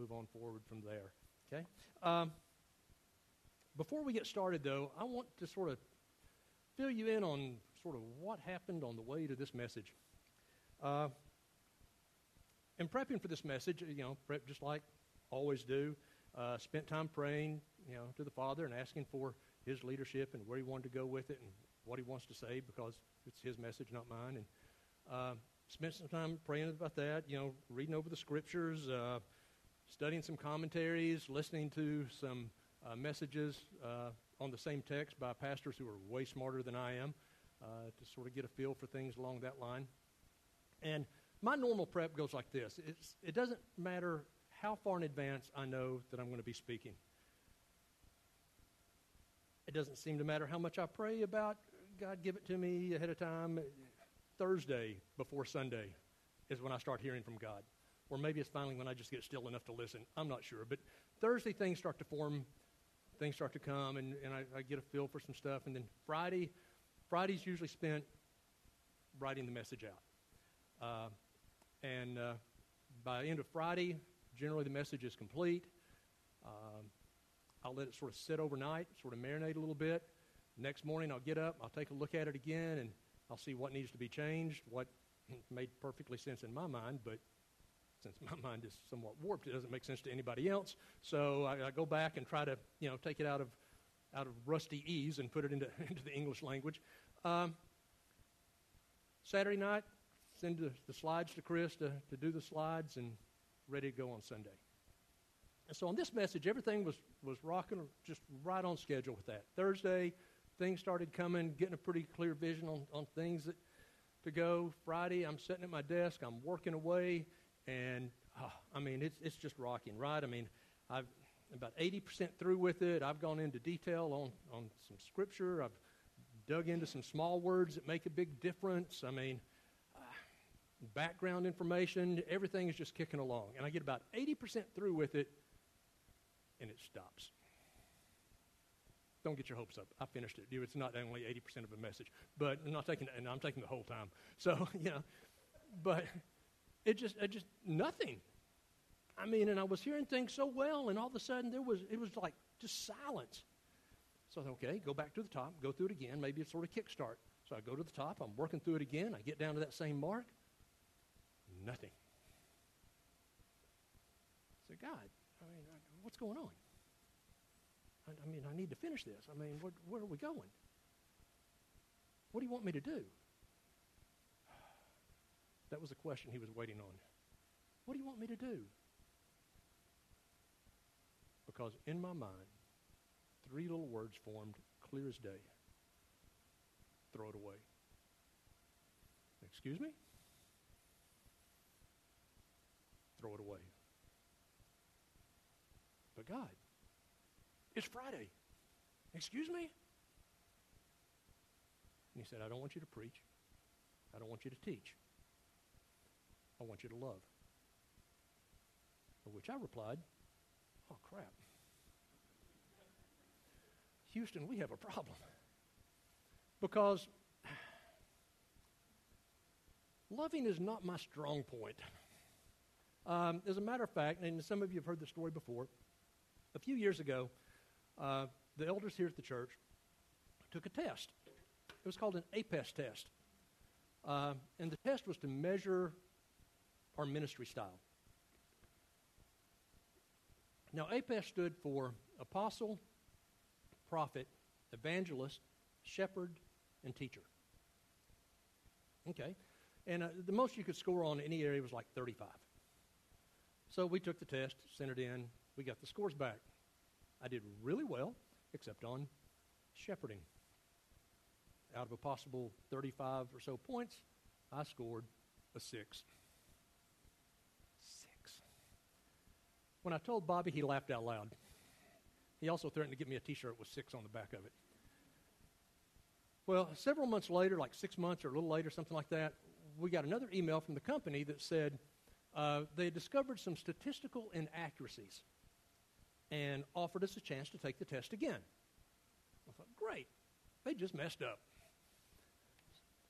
move on forward from there. Okay? Um, before we get started, though, I want to sort of fill you in on sort of what happened on the way to this message. Uh, in prepping for this message, you know, prep just like always do, uh, spent time praying, you know, to the Father and asking for His leadership and where He wanted to go with it and what He wants to say because it's His message, not mine. And uh, spent some time praying about that, you know, reading over the scriptures, uh, studying some commentaries, listening to some uh, messages uh, on the same text by pastors who are way smarter than I am uh, to sort of get a feel for things along that line. And my normal prep goes like this it's, it doesn't matter how far in advance I know that I'm going to be speaking. It doesn't seem to matter how much I pray about God give it to me ahead of time. Thursday before Sunday is when I start hearing from God. Or maybe it's finally when I just get still enough to listen. I'm not sure. But Thursday, things start to form, things start to come, and, and I, I get a feel for some stuff. And then Friday, Friday's usually spent writing the message out. Uh, and uh, by the end of Friday, generally the message is complete. Um, I'll let it sort of sit overnight, sort of marinate a little bit. Next morning, I'll get up, I'll take a look at it again, and I'll see what needs to be changed, what made perfectly sense in my mind, but since my mind is somewhat warped, it doesn't make sense to anybody else. So I, I go back and try to, you know, take it out of out of rusty ease and put it into, into the English language. Um, Saturday night, send the, the, slides to Chris to, to do the slides and ready to go on Sunday. And so on this message, everything was, was rocking just right on schedule with that. Thursday, things started coming, getting a pretty clear vision on, on things that to go. Friday, I'm sitting at my desk, I'm working away, and oh, I mean, it's, it's just rocking, right? I mean, I've about 80% through with it. I've gone into detail on, on some scripture. I've dug into some small words that make a big difference. I mean, uh, background information, everything is just kicking along. And I get about 80% through with it, and it stops don't get your hopes up. I finished it. It's not only 80% of a message, but I'm not taking, and I'm taking the whole time. So, you know, but it just, it just, nothing. I mean, and I was hearing things so well, and all of a sudden there was, it was like just silence. So I thought, okay, go back to the top, go through it again. Maybe it's sort of kickstart. So I go to the top, I'm working through it again. I get down to that same mark. Nothing. Said, God, I mean, what's going on? I, I mean, I need to finish this. I mean, where are we going? What do you want me to do? That was the question he was waiting on. What do you want me to do? Because in my mind, three little words formed clear as day throw it away. Excuse me? Throw it away. But God, it's Friday. Excuse me? And he said, I don't want you to preach. I don't want you to teach. I want you to love. To which I replied, Oh, crap. Houston, we have a problem. Because loving is not my strong point. Um, as a matter of fact, and some of you have heard the story before, a few years ago, uh, the elders here at the church took a test. It was called an APEST test. Uh, and the test was to measure our ministry style. Now, APEST stood for apostle, prophet, evangelist, shepherd, and teacher. Okay. And uh, the most you could score on any area was like 35. So we took the test, sent it in, we got the scores back. I did really well, except on shepherding. Out of a possible 35 or so points, I scored a. Six. When I told Bobby, he laughed out loud. He also threatened to get me a t shirt with six on the back of it. Well, several months later, like six months or a little later, something like that, we got another email from the company that said uh, they discovered some statistical inaccuracies and offered us a chance to take the test again. I thought, great, they just messed up.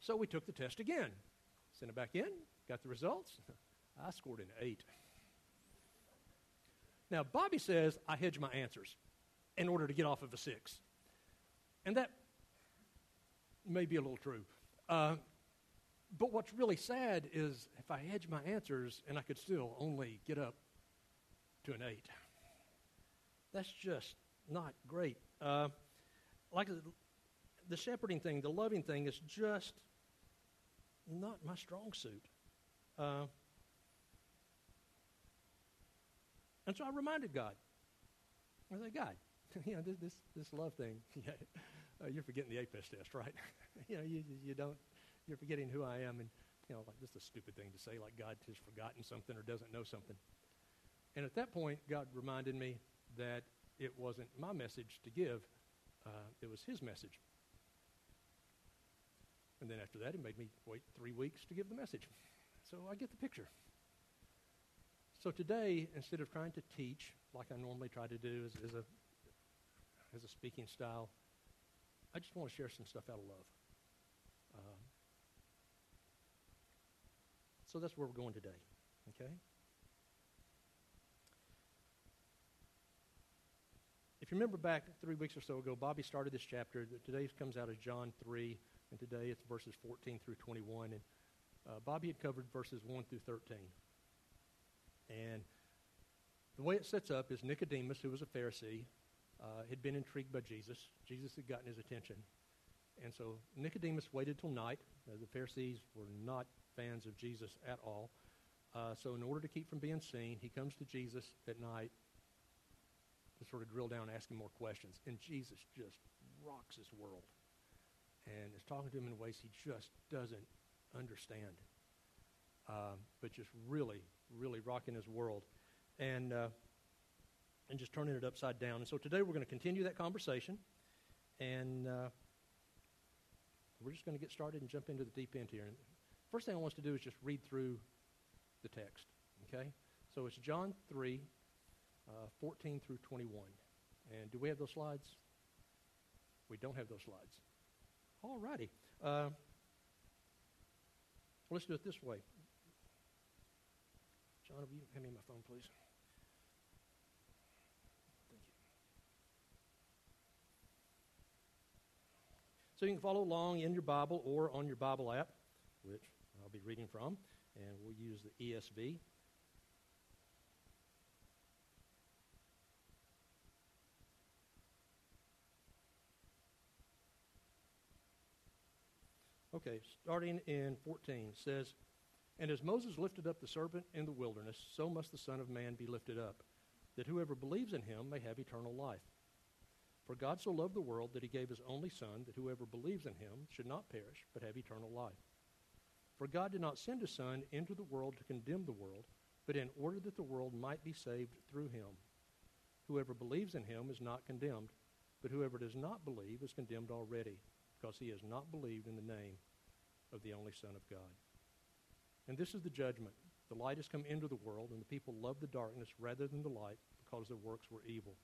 So we took the test again, sent it back in, got the results. I scored an eight. Now, Bobby says I hedge my answers in order to get off of a six. And that may be a little true. Uh, but what's really sad is if I hedge my answers and I could still only get up to an eight. That's just not great. Uh, like the, shepherding thing, the loving thing is just not my strong suit. Uh, and so I reminded God. I said, God, you know, this, this, this love thing, uh, you're forgetting the APEST test, right? you know, you, you don't, you're forgetting who I am. And, you know, like, this is a stupid thing to say, like God has forgotten something or doesn't know something. And at that point, God reminded me that it wasn't my message to give, uh, it was his message. And then after that, he made me wait three weeks to give the message. So I get the picture. So today, instead of trying to teach like I normally try to do as, as a as a speaking style, I just want to share some stuff out of love. Um, so that's where we're going today. Okay. If you remember back three weeks or so ago, Bobby started this chapter. Today comes out as John 3, and today it's verses 14 through 21. And uh, Bobby had covered verses 1 through 13. And the way it sets up is Nicodemus, who was a Pharisee, uh, had been intrigued by Jesus. Jesus had gotten his attention. And so Nicodemus waited till night. Uh, the Pharisees were not fans of Jesus at all. Uh, so in order to keep from being seen, he comes to Jesus at night to sort of drill down and ask him more questions. And Jesus just rocks his world and is talking to him in ways he just doesn't understand. Um, but just really, really rocking his world. And, uh, and just turning it upside down. And so today we're going to continue that conversation. And uh, we're just going to get started and jump into the deep end here. And first thing I want us to do is just read through the text. Okay? So it's John 3, uh, 14 through 21. And do we have those slides? We don't have those slides. All righty. Uh, let's do it this way. John, will you hand me my phone, please? Thank you. So you can follow along in your Bible or on your Bible app, which I'll be reading from, and we'll use the ESV. Okay, starting in 14 says, And as Moses lifted up the serpent in the wilderness, so must the Son of Man be lifted up, that whoever believes in him may have eternal life. For God so loved the world that he gave his only Son, that whoever believes in him should not perish, but have eternal life. For God did not send his Son into the world to condemn the world, but in order that the world might be saved through him. Whoever believes in him is not condemned, but whoever does not believe is condemned already because he has not believed in the name of the only Son of God. And this is the judgment. The light has come into the world, and the people love the darkness rather than the light because their works were evil.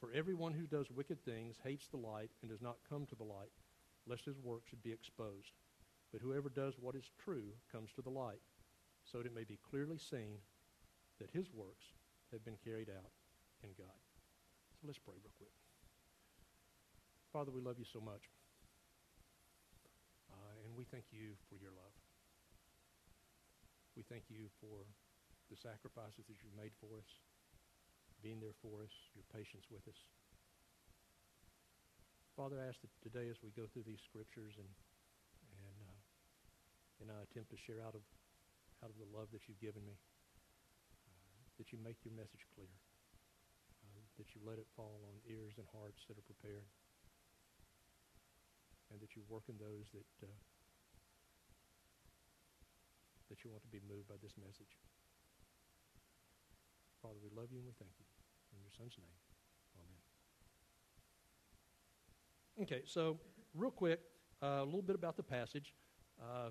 For everyone who does wicked things hates the light and does not come to the light, lest his work should be exposed. But whoever does what is true comes to the light, so that it may be clearly seen that his works have been carried out in God. So let's pray real quick. Father, we love you so much uh, And we thank you for your love. We thank you for the sacrifices that you've made for us, being there for us, your patience with us. Father, I ask that today as we go through these scriptures and and uh, and I attempt to share out of out of the love that you've given me, uh, that you make your message clear, uh, that you let it fall on ears and hearts that are prepared, and that you work in those that uh, that you want to be moved by this message. Father, we love you and we thank you. In your son's name, amen. Okay, so real quick, uh, a little bit about the passage. Uh,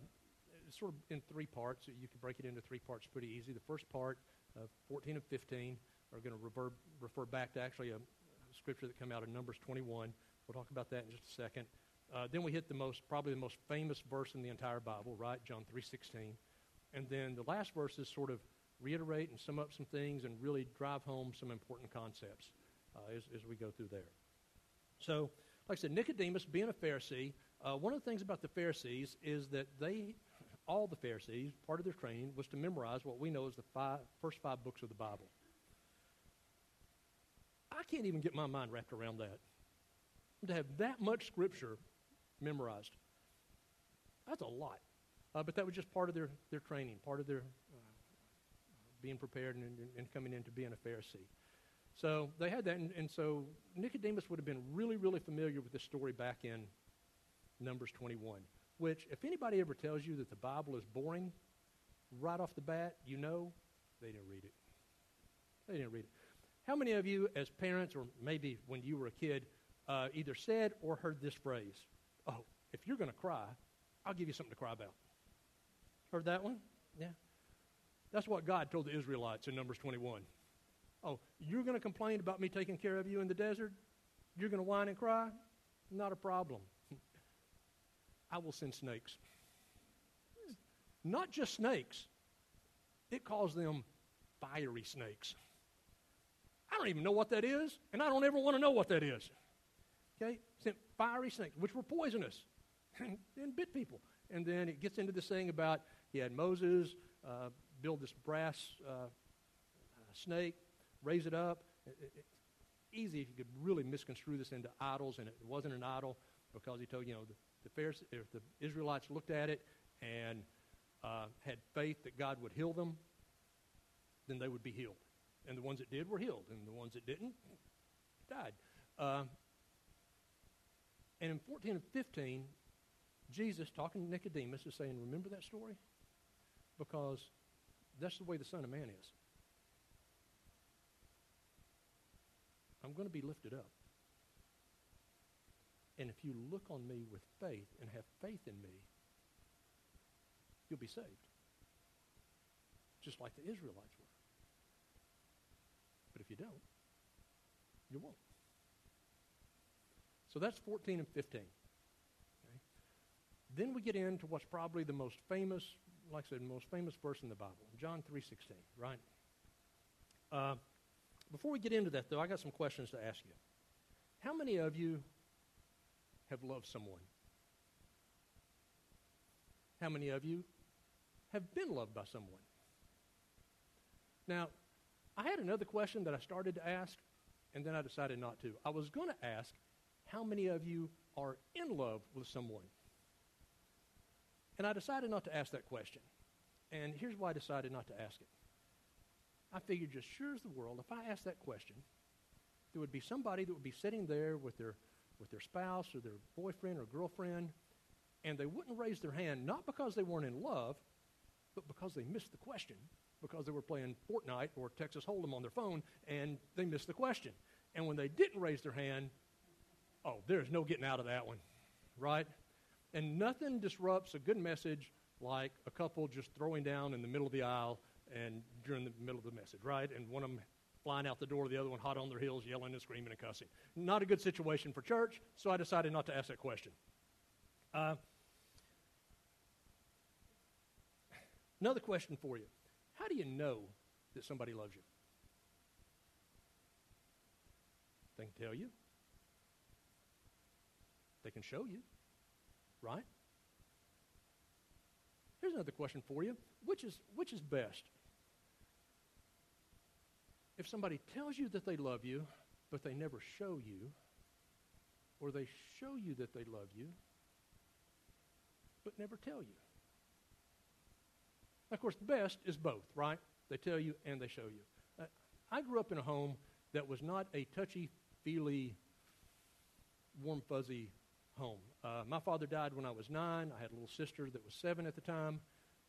it's sort of in three parts. You can break it into three parts pretty easy. The first part, uh, 14 and 15, are going to refer, back to actually a, a scripture that come out of Numbers 21. We'll talk about that in just a second. Uh, then we hit the most, probably the most famous verse in the entire Bible, right? John 3.16. And then the last verse is sort of reiterate and sum up some things and really drive home some important concepts uh, as, as we go through there. So, like I said, Nicodemus, being a Pharisee, uh, one of the things about the Pharisees is that they, all the Pharisees, part of their training was to memorize what we know as the five, first five books of the Bible. I can't even get my mind wrapped around that. To have that much scripture memorized, that's a lot. Uh, but that was just part of their, their training, part of their uh, being prepared and, and, and, coming into being a Pharisee. So they had that, and, and so Nicodemus would have been really, really familiar with this story back in Numbers 21, which, if anybody ever tells you that the Bible is boring, right off the bat, you know they didn't read it. They didn't read it. How many of you, as parents, or maybe when you were a kid, uh, either said or heard this phrase? Oh, if you're going to cry, I'll give you something to cry about. Heard that one? Yeah. That's what God told the Israelites in Numbers 21. Oh, you're going to complain about me taking care of you in the desert? You're going to whine and cry? Not a problem. I will send snakes. Not just snakes, it calls them fiery snakes. I don't even know what that is, and I don't ever want to know what that is. Okay? Sent fiery snakes, which were poisonous and, and bit people. And then it gets into this thing about he had Moses uh, build this brass uh, snake, raise it up. It, it, easy if you could really misconstrue this into idols, and it wasn't an idol because he told you know the, the Pharisees, if the Israelites looked at it and uh, had faith that God would heal them, then they would be healed. And the ones that did were healed, and the ones that didn't died. Uh, and in 14 and 15, Jesus, talking to Nicodemus, is saying, Remember that story? Because that's the way the Son of Man is. I'm going to be lifted up. And if you look on me with faith and have faith in me, you'll be saved. Just like the Israelites were. But if you don't, you won't. So that's 14 and 15. Then we get into what's probably the most famous, like I said, most famous verse in the Bible, John 3.16, right? Uh, before we get into that, though, I got some questions to ask you. How many of you have loved someone? How many of you have been loved by someone? Now, I had another question that I started to ask, and then I decided not to. I was going to ask, how many of you are in love with someone? And I decided not to ask that question. And here's why I decided not to ask it. I figured just sure as the world, if I asked that question, there would be somebody that would be sitting there with their with their spouse or their boyfriend or girlfriend, and they wouldn't raise their hand not because they weren't in love, but because they missed the question, because they were playing Fortnite or Texas Hold'em on their phone, and they missed the question. And when they didn't raise their hand, oh, there's no getting out of that one, right? And nothing disrupts a good message like a couple just throwing down in the middle of the aisle and during the middle of the message, right? And one of them flying out the door, the other one hot on their heels, yelling and screaming and cussing. Not a good situation for church, so I decided not to ask that question. Uh, another question for you How do you know that somebody loves you? They can tell you, they can show you, right? Here's another question for you. Which is, which is best? if somebody tells you that they love you, but they never show you, or they show you that they love you, but never tell you. Of course, the best is both, right? They tell you and they show you. Uh, I grew up in a home that was not a touchy feely, warm, fuzzy home. Uh, my father died when I was nine. I had a little sister that was seven at the time.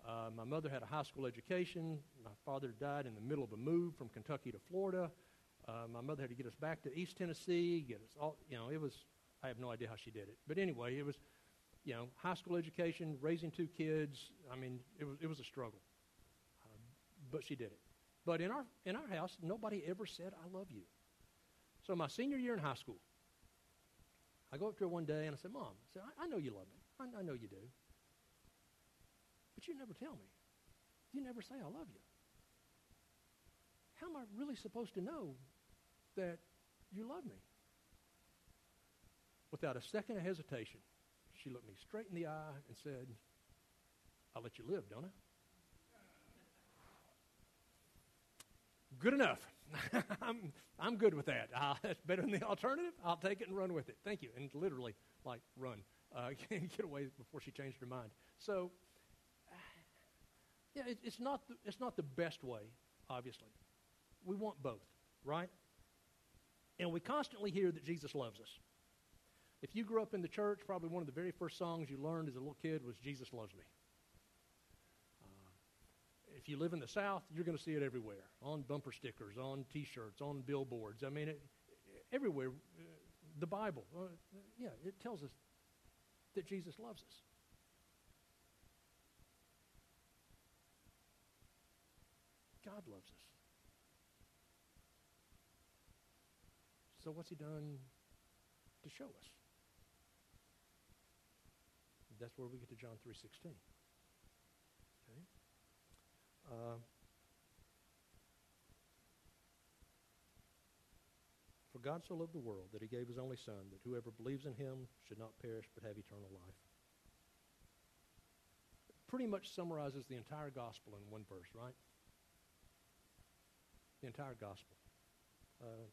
Uh, my mother had a high school education. My father died in the middle of a move from Kentucky to Florida. Uh, my mother had to get us back to East Tennessee, get us all, you know, it was, I have no idea how she did it. But anyway, it was, you know, high school education, raising two kids. I mean, it was, it was a struggle. Uh, but she did it. But in our, in our house, nobody ever said, I love you. So my senior year in high school, I go up to her one day and I said, Mom, I, said, I, I know you love me. I, I know you do. But you never tell me. You never say, I love you. how am I really supposed to know that you love me? Without a second of hesitation, she looked me straight in the eye and said, I'll let you live, don't I? Good enough. I'm, I'm good with that. Uh, that's better than the alternative. I'll take it and run with it. Thank you. And literally, like, run. Uh, get away before she changed her mind. So, yeah, it, it's, not the, it's not the best way, obviously. We want both, right? And we constantly hear that Jesus loves us. If you grew up in the church, probably one of the very first songs you learned as a little kid was Jesus Loves Me. If you live in the South, you're going to see it everywhere on bumper stickers, on t shirts, on billboards. I mean, it, everywhere. Uh, the Bible, uh, yeah, it tells us that Jesus loves us. God loves us. So what's he done to show us? That's where we get to John 3.16. Uh, For God so loved the world that he gave his only Son, that whoever believes in him should not perish but have eternal life. Pretty much summarizes the entire gospel in one verse, right? The entire gospel. Uh,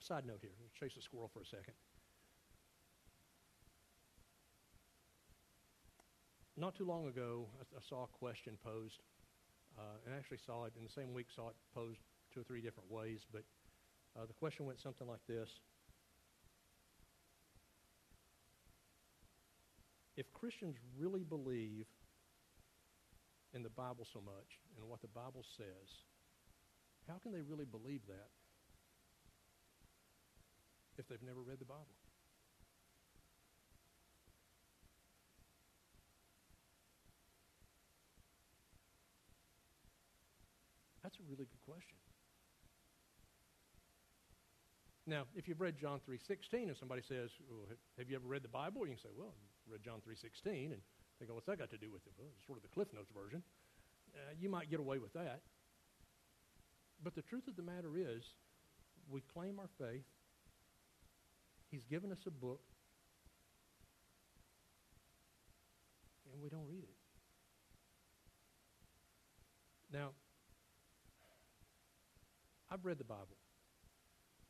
side note here. Chase a squirrel for a second. Not too long ago, I, I saw a question posed, uh, and actually saw it in the same week, saw it posed two or three different ways, but uh, the question went something like this. If Christians really believe in the Bible so much and what the Bible says, how can they really believe that if they've never read the Bible? Really good question. Now, if you've read John 3.16 and somebody says, well, have you ever read the Bible? You can say, well, I read John 3.16 and think, oh, what's that got to do with it? Well, it's sort of the Cliff Notes version. Uh, you might get away with that. But the truth of the matter is, we claim our faith. He's given us a book, and we don't read it. Now, I've read the Bible.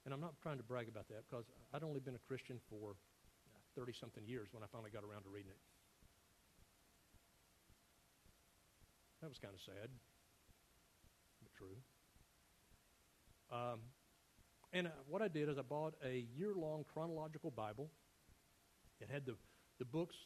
And I'm not trying to brag about that because I'd only been a Christian for 30 something years when I finally got around to reading it. That was kind of sad, but true. Um, and uh, what I did is I bought a year long chronological Bible. It had the, the books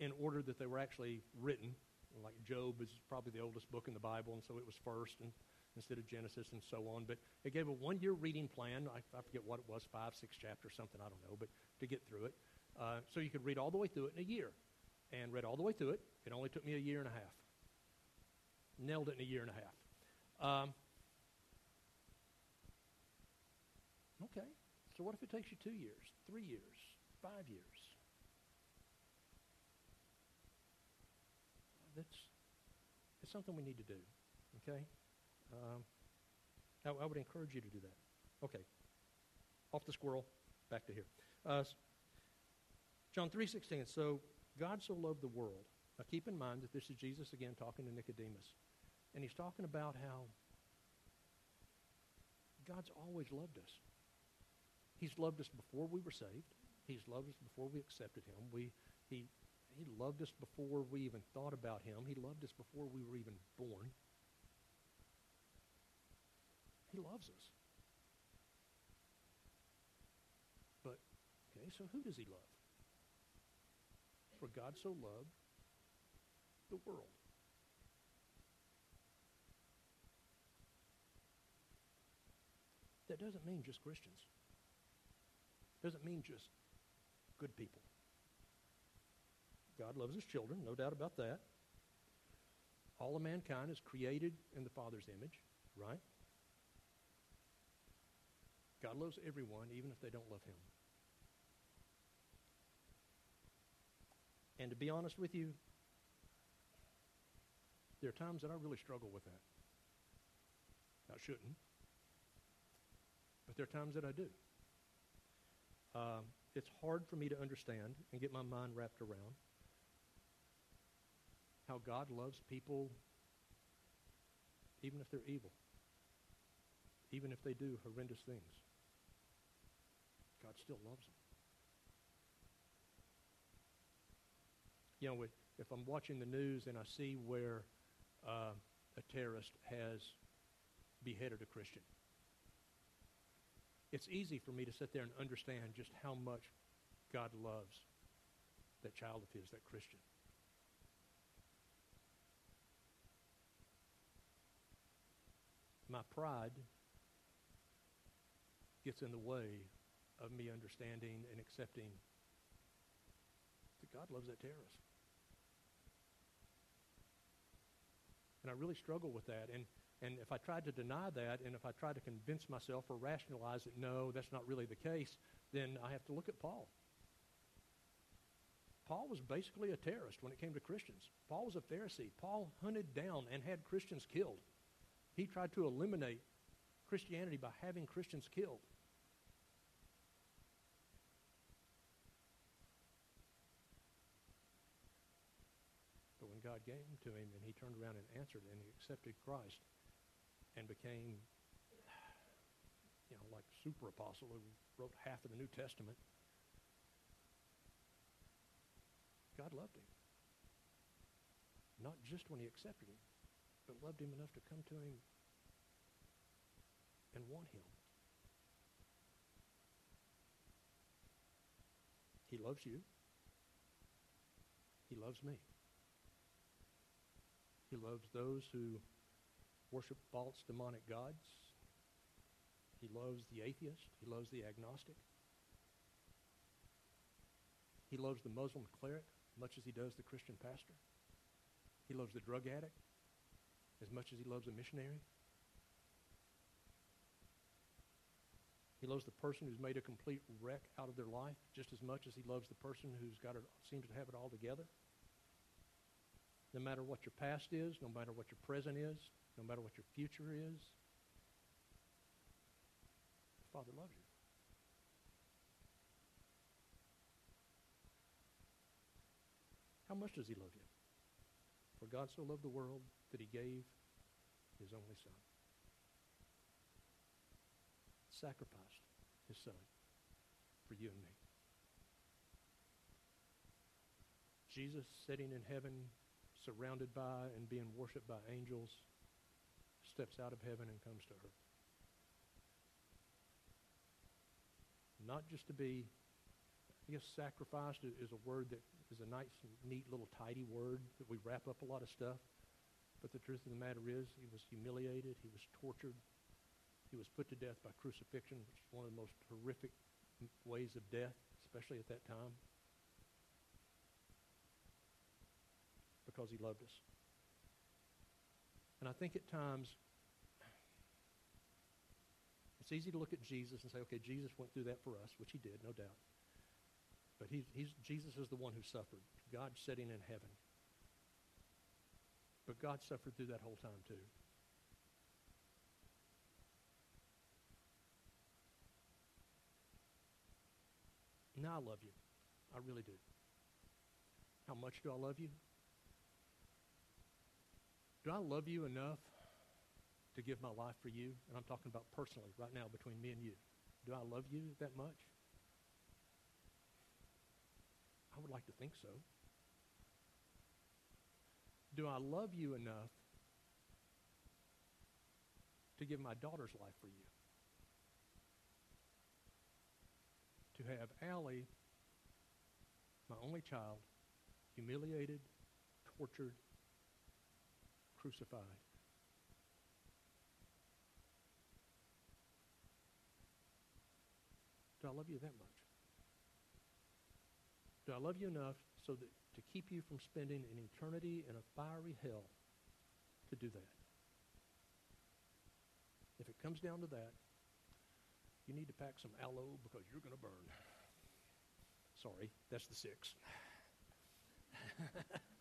in order that they were actually written. Like Job is probably the oldest book in the Bible, and so it was first. And instead of Genesis and so on. But it gave a one year reading plan. I, I, forget what it was, five, six chapters, something, I don't know, but to get through it. Uh, so you could read all the way through it in a year. And read all the way through it. It only took me a year and a half. Nailed it in a year and a half. Um, okay. So what if it takes you two years, three years, five years? That's it's something we need to do. Okay? Um, I, I, would encourage you to do that. Okay. Off the squirrel, back to here. Uh, John 3.16, so God so loved the world. Now keep in mind that this is Jesus again talking to Nicodemus. And he's talking about how God's always loved us. He's loved us before we were saved. He's loved us before we accepted him. We, he, he loved us before we even thought about him. He loved us before we were even born. He loves us. But, okay, so who does he love? For God so loved the world. That doesn't mean just Christians. Doesn't mean just good people. God loves his children, no doubt about that. All of mankind is created in the Father's image, right? God loves everyone, even if they don't love him. And to be honest with you, there are times that I really struggle with that. I shouldn't. But there are times that I do. Um, it's hard for me to understand and get my mind wrapped around how God loves people even if they're evil, even if they do horrendous things. God still loves them. You know, if I'm watching the news and I see where uh, a terrorist has beheaded a Christian, it's easy for me to sit there and understand just how much God loves that child of his, that Christian. My pride gets in the way of me understanding and accepting that God loves that terrorist. And I really struggle with that. And, and if I tried to deny that, and if I tried to convince myself or rationalize that no, that's not really the case, then I have to look at Paul. Paul was basically a terrorist when it came to Christians. Paul was a Pharisee. Paul hunted down and had Christians killed. He tried to eliminate Christianity by having Christians killed. God gave to him, and he turned around and answered, and he accepted Christ and became, you know, like super apostle who wrote half of the New Testament. God loved him. Not just when he accepted him, but loved him enough to come to him and want him. He loves you. He loves me. He loves those who worship false demonic gods. He loves the atheist. He loves the agnostic. He loves the Muslim cleric much as he does the Christian pastor. He loves the drug addict as much as he loves a missionary. He loves the person who's made a complete wreck out of their life just as much as he loves the person who's got it, seems to have it all together. No matter what your past is, no matter what your present is, no matter what your future is, the Father loves you. How much does he love you? For God so loved the world that he gave his only son. Sacrificed his son for you and me. Jesus sitting in heaven surrounded by and being worshiped by angels, steps out of heaven and comes to earth. Not just to be, I guess sacrificed is a word that is a nice, neat little tidy word that we wrap up a lot of stuff. But the truth of the matter is, he was humiliated, he was tortured, he was put to death by crucifixion, which is one of the most horrific ways of death, especially at that time. Because he loved us. And I think at times it's easy to look at Jesus and say, okay, Jesus went through that for us, which he did, no doubt. But he's, he's, Jesus is the one who suffered. God sitting in heaven. But God suffered through that whole time too. Now I love you. I really do. How much do I love you? Do I love you enough to give my life for you? And I'm talking about personally right now between me and you. Do I love you that much? I would like to think so. Do I love you enough to give my daughter's life for you? To have Allie, my only child, humiliated, tortured, crucified. Do I love you that much? Do I love you enough so that to keep you from spending an eternity in a fiery hell to do that? If it comes down to that, you need to pack some aloe because you're going to burn. Sorry, that's the six.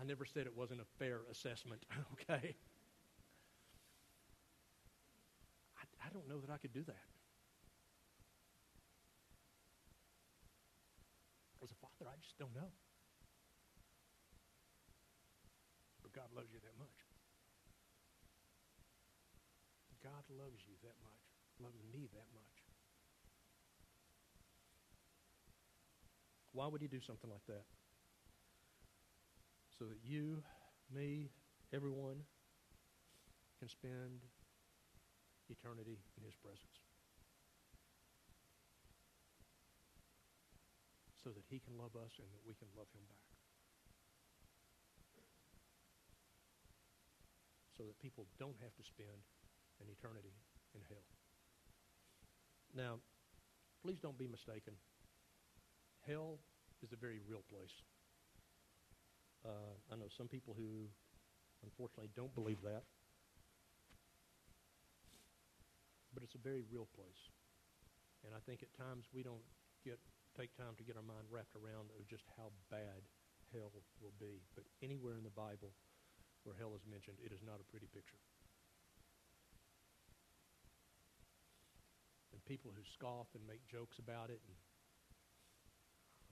I never said it wasn't a fair assessment, okay? I, I don't know that I could do that. As a father, I just don't know. But God loves you that much. God loves you that much, loves me that much. Why would he do something like that? So that you, me, everyone can spend eternity in his presence. So that he can love us and that we can love him back. So that people don't have to spend an eternity in hell. Now, please don't be mistaken. Hell is a very real place. Uh, I know some people who, unfortunately, don't believe that. But it's a very real place. And I think at times we don't get take time to get our mind wrapped around of just how bad hell will be. But anywhere in the Bible where hell is mentioned, it is not a pretty picture. And people who scoff and make jokes about it and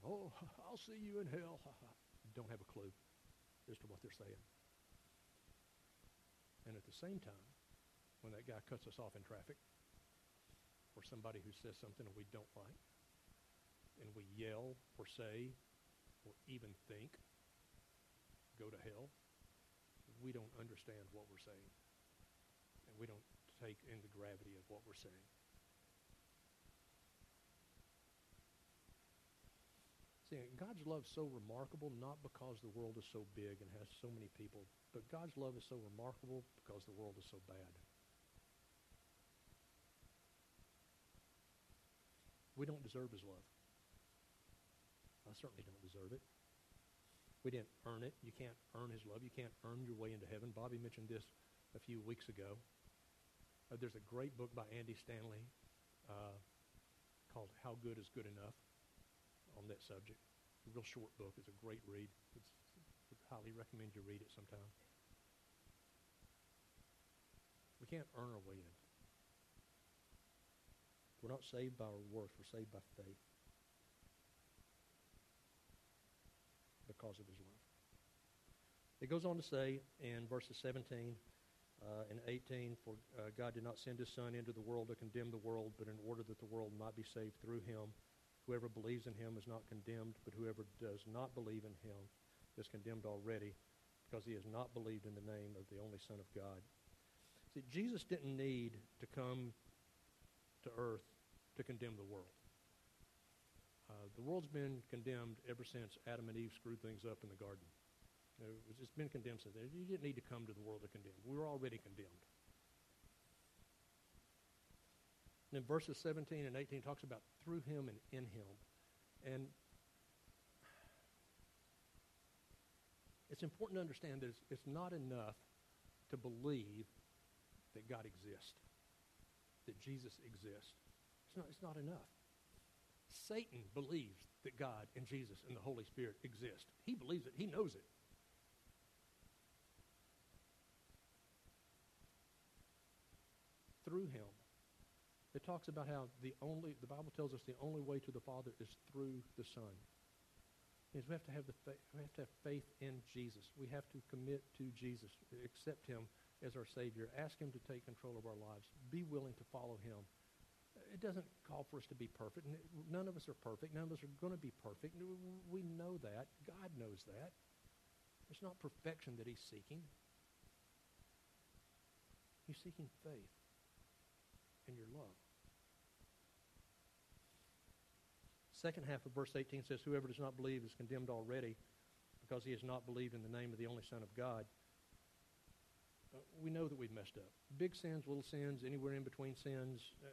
oh, I'll see you in hell. Don't have a clue as to what they're saying. And at the same time, when that guy cuts us off in traffic, or somebody who says something we don't like, and we yell or say or even think, go to hell, we don't understand what we're saying. And we don't take in the gravity of what we're saying. See, God's love is so remarkable not because the world is so big and has so many people, but God's love is so remarkable because the world is so bad. We don't deserve his love. I certainly don't deserve it. We didn't earn it. You can't earn his love. You can't earn your way into heaven. Bobby mentioned this a few weeks ago. Uh, there's a great book by Andy Stanley uh, called How Good is Good Enough on that subject. A real short book. It's a great read. It's, I highly recommend you read it sometime. We can't earn our way in. We're not saved by our works. We're saved by faith because of his love. It goes on to say in verses 17 uh, and 18, For uh, God did not send his Son into the world to condemn the world, but in order that the world might be saved through him. Whoever believes in him is not condemned, but whoever does not believe in him is condemned already because he has not believed in the name of the only Son of God. See, Jesus didn't need to come to earth to condemn the world. Uh, the world's been condemned ever since Adam and Eve screwed things up in the garden. You know, it's been condemned since then. You didn't need to come to the world to condemn. We were already condemned. Then verses 17 and 18 talks about through him and in him. And it's important to understand that it's, it's not enough to believe that God exists, that Jesus exists. It's not, it's not enough. Satan believes that God and Jesus and the Holy Spirit exist. He believes it. He knows it. Through him it talks about how the only, the Bible tells us the only way to the Father is through the Son. Is we have to have the we have to have faith in Jesus. We have to commit to Jesus, accept him as our Savior, ask him to take control of our lives, be willing to follow him. It doesn't call for us to be perfect. None of us are perfect. None of us are going to be perfect. We know that. God knows that. It's not perfection that he's seeking. He's seeking faith in your love. Second half of verse 18 says, Whoever does not believe is condemned already because he has not believed in the name of the only Son of God. Uh, we know that we've messed up. Big sins, little sins, anywhere in between sins. Uh,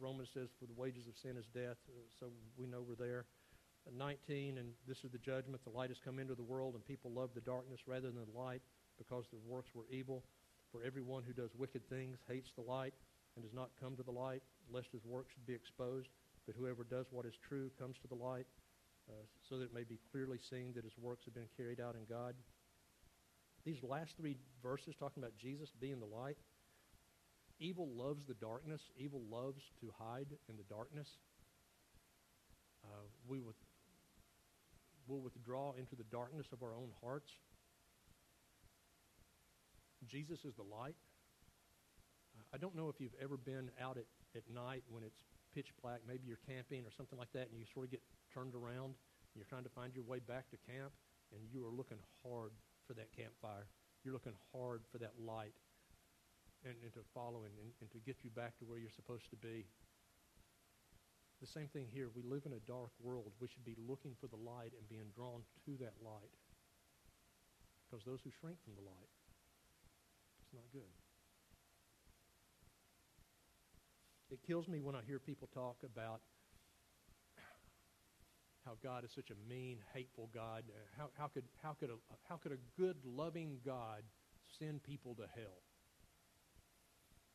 Romans says, For the wages of sin is death, uh, so we know we're there. Uh, 19, and this is the judgment. The light has come into the world, and people love the darkness rather than the light because their works were evil. For everyone who does wicked things hates the light and does not come to the light, lest his work should be exposed. But whoever does what is true comes to the light, uh, so that it may be clearly seen that his works have been carried out in God. These last three verses talking about Jesus being the light, evil loves the darkness. Evil loves to hide in the darkness. Uh, we will withdraw into the darkness of our own hearts. Jesus is the light. I don't know if you've ever been out at, at night when it's pitch black. Maybe you're camping or something like that, and you sort of get turned around, and you're trying to find your way back to camp, and you are looking hard for that campfire. You're looking hard for that light and, and to follow and, and to get you back to where you're supposed to be. The same thing here. We live in a dark world. We should be looking for the light and being drawn to that light. Because those who shrink from the light, it's not good. It kills me when I hear people talk about how God is such a mean, hateful God. Uh, how, how, could, how, could a, how could a good, loving God send people to hell?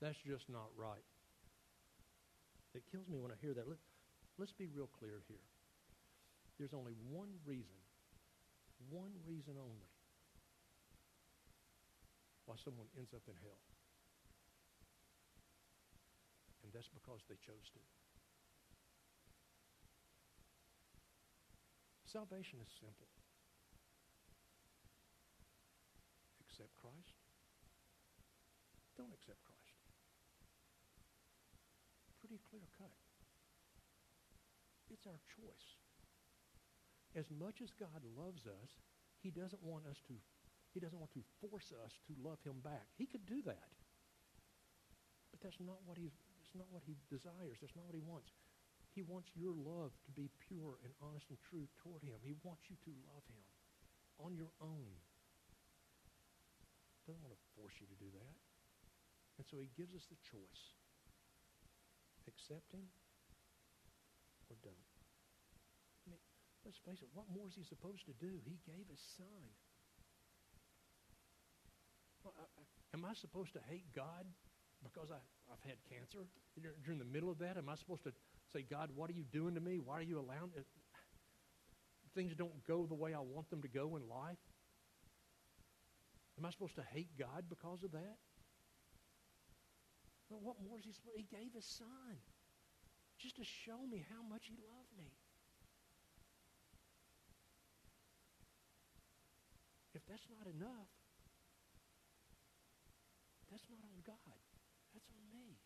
That's just not right. It kills me when I hear that. Let, let's be real clear here. There's only one reason, one reason only, why someone ends up in hell. And that's because they chose to. Salvation is simple. Accept Christ. Don't accept Christ. Pretty clear cut. It's our choice. As much as God loves us, he doesn't want us to he doesn't want to force us to love him back. He could do that. But that's not what he's that's not what he desires. That's not what he wants. He wants your love to be pure and honest and true toward him. He wants you to love him on your own. Doesn't want to force you to do that. And so he gives us the choice. Accept him or don't. I mean, let's face it, what more is he supposed to do? He gave his son. Well, I, I, am I supposed to hate God because I, I've had cancer? During the middle of that, am I supposed to say, God, what are you doing to me? Why are you allowing it? Things don't go the way I want them to go in life. Am I supposed to hate God because of that? Well, what more is he supposed He gave his son just to show me how much he loved me. If that's not enough, that's not on God. That's on me.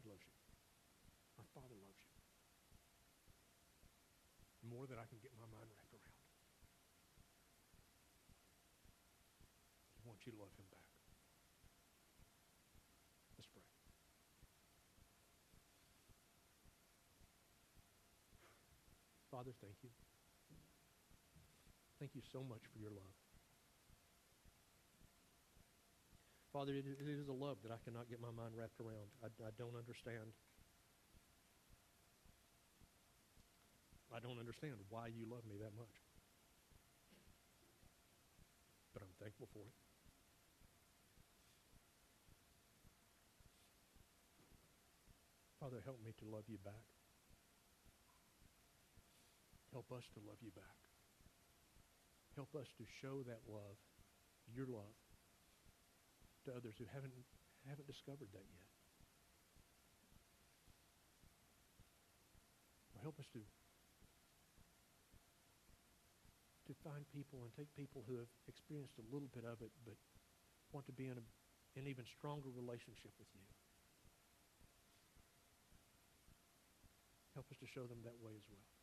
God loves you. Our Father loves you. More than I can get my mind wrapped around. He wants you to love him back. Let's pray. Father, thank you. Thank you so much for your love. Father, it, is a love that I cannot get my mind wrapped around. I, I don't understand. I don't understand why you love me that much. But I'm thankful for it. Father, help me to love you back. Help us to love you back. Help us to show that love, your love, to others who haven't, haven't discovered that yet. Help us to, to find people and take people who have experienced a little bit of it but want to be in a, an even stronger relationship with you. Help us to show them that way as well.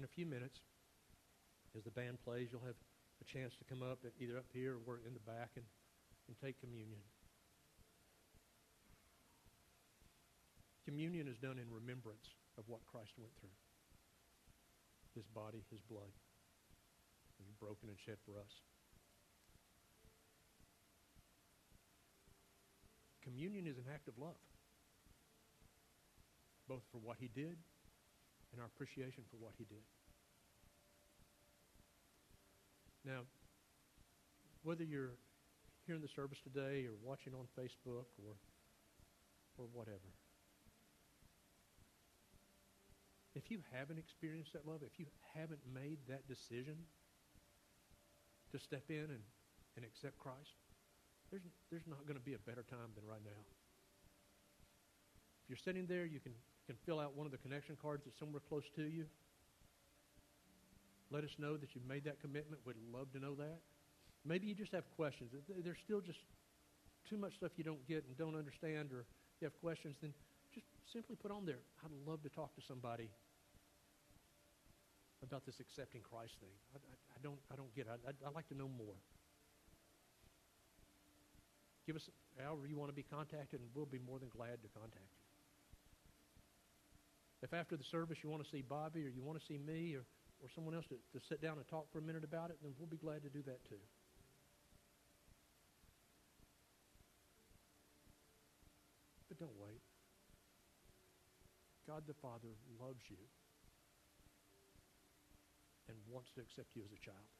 In a few minutes, as the band plays, you'll have a chance to come up, either up here or in the back, and, and take communion. Communion is done in remembrance of what Christ went through. His body, his blood, was broken and shed for us. communion is an act of love, both for what he did and our appreciation for what he did. Now, whether you're here in the service today or watching on Facebook or, or whatever, if you haven't experienced that love, if you haven't made that decision to step in and, and accept Christ, there's, there's not going to be a better time than right now. If you're sitting there, you can, can fill out one of the connection cards that's somewhere close to you. Let us know that you've made that commitment. We'd love to know that. Maybe you just have questions. There's still just too much stuff you don't get and don't understand, or you have questions, then just simply put on there, I'd love to talk to somebody about this accepting Christ thing. I, I, I don't, I don't get it. I, would like to know more. Give us however you want to be contacted, and we'll be more than glad to contact you. If after the service you want to see Bobby or you want to see me or, or someone else to, to sit down and talk for a minute about it, then we'll be glad to do that too. But don't wait. God the Father loves you and wants to accept you as a child.